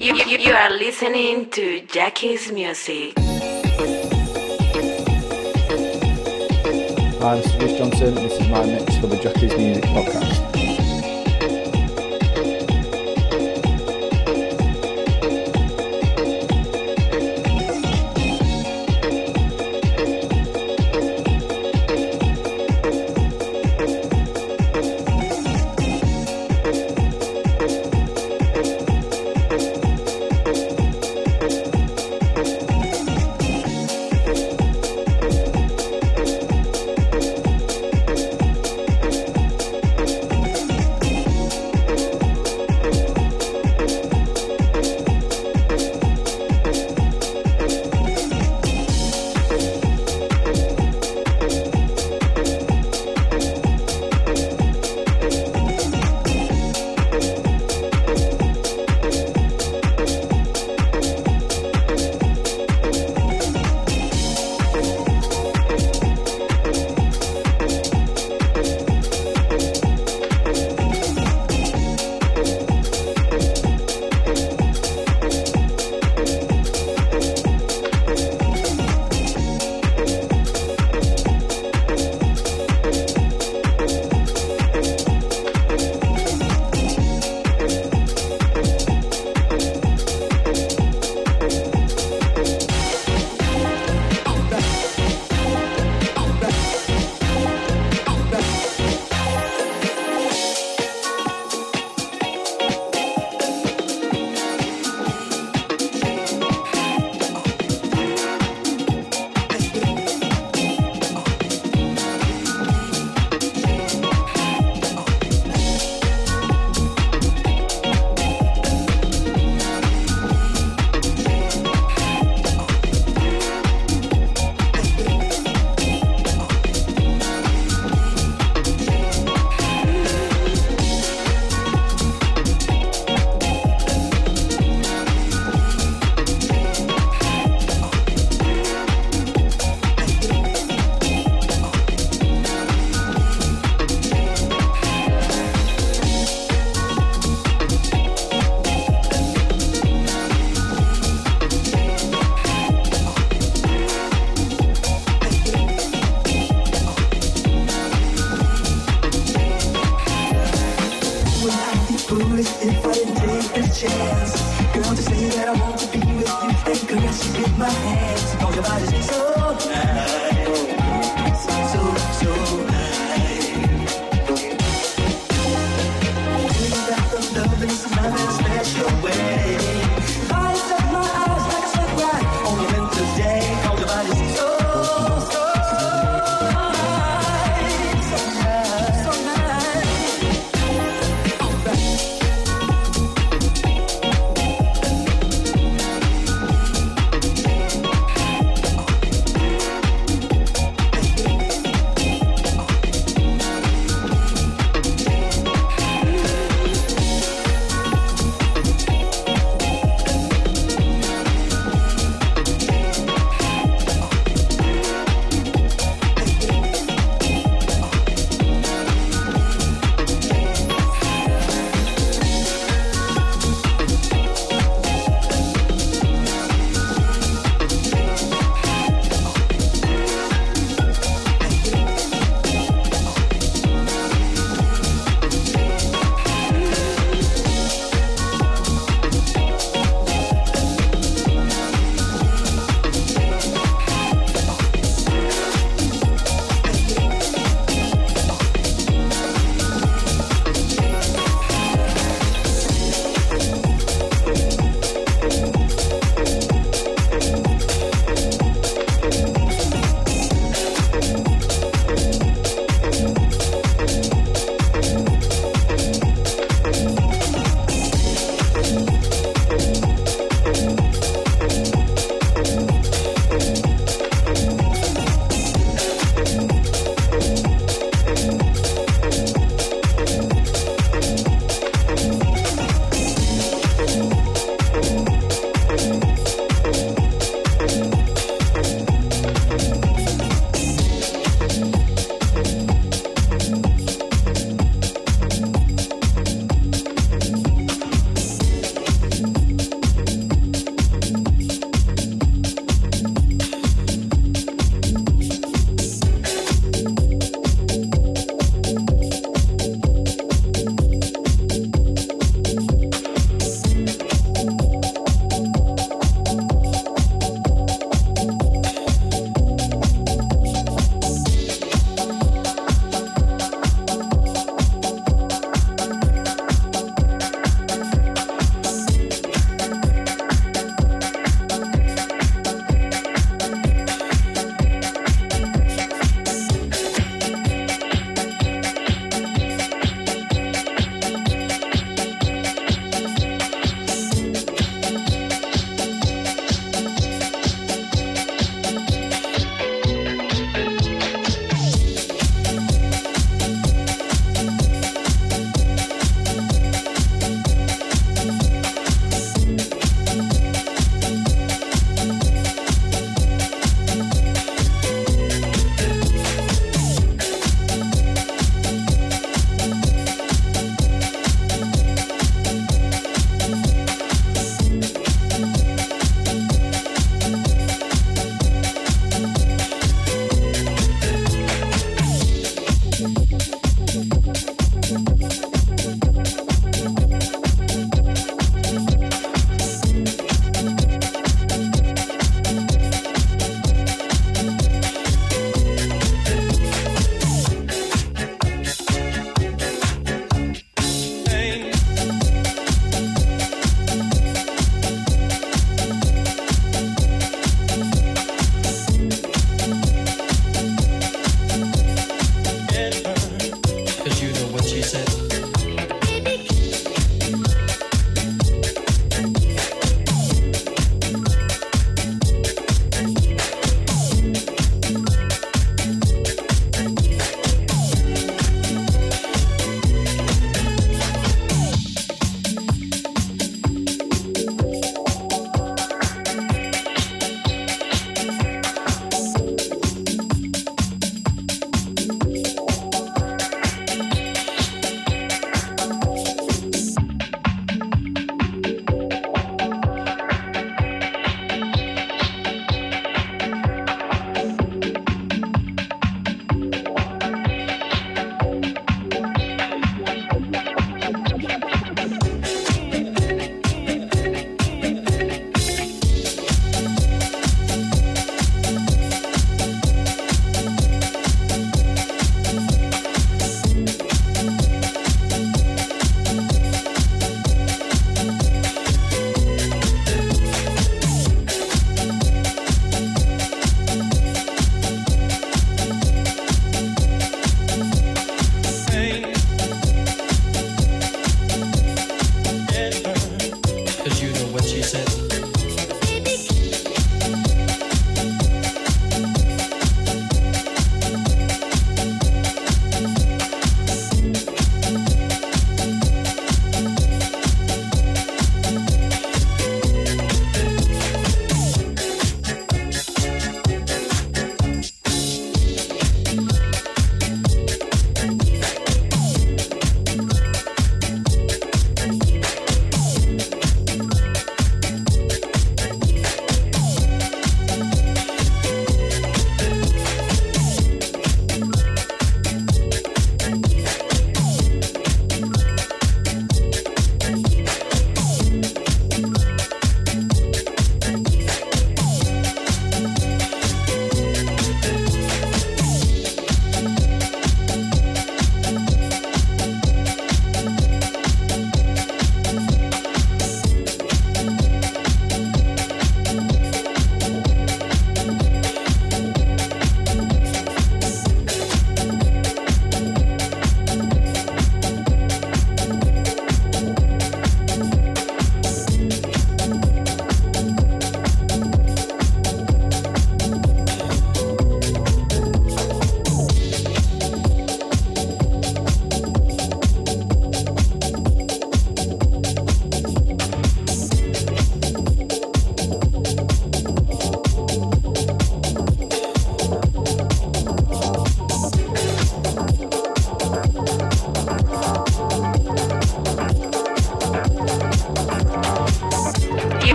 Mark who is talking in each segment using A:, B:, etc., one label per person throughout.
A: You, you, you are listening to Jackie's Music.
B: I'm Stuart Johnson. This is my mix for the Jackie's Music Podcast.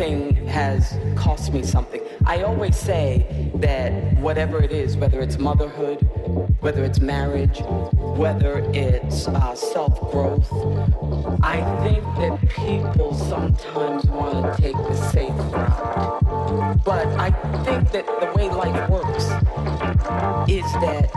C: Everything has cost me something. I always say that whatever it is, whether it's motherhood, whether it's marriage, whether it's uh, self growth, I think that people sometimes want to take the safe route. But I think that the way life works is that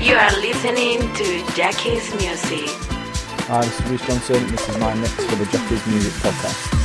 C: You,
A: are listening to Jackie's music.
D: Hi, this is Reese Johnson. This is my mix for the Jackie's Music Podcast.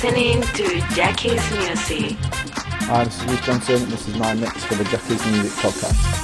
A: Listening to Jackie's Music.
D: Is Reece Johnson. This is my mix for the Jackie's Music Podcast.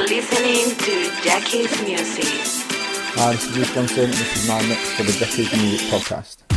A: Listening to Jackie's Music.
D: Hi, this is Johnson. This is my mix for the Jackie's Music Podcast.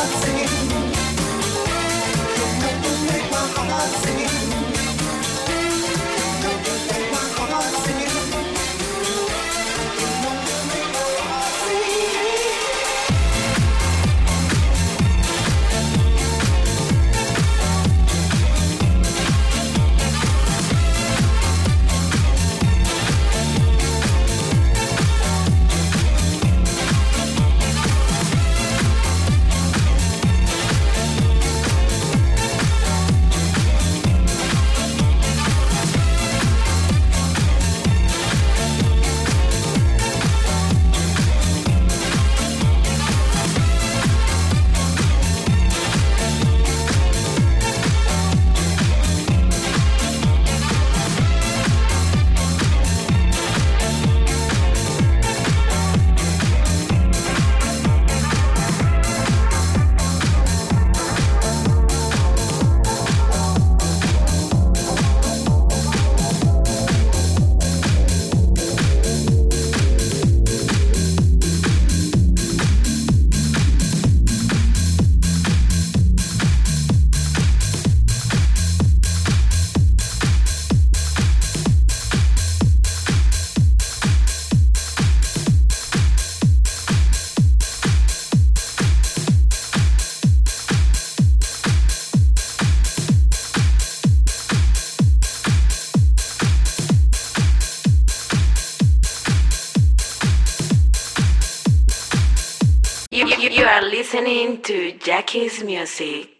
A: You, listening to Jackie's music.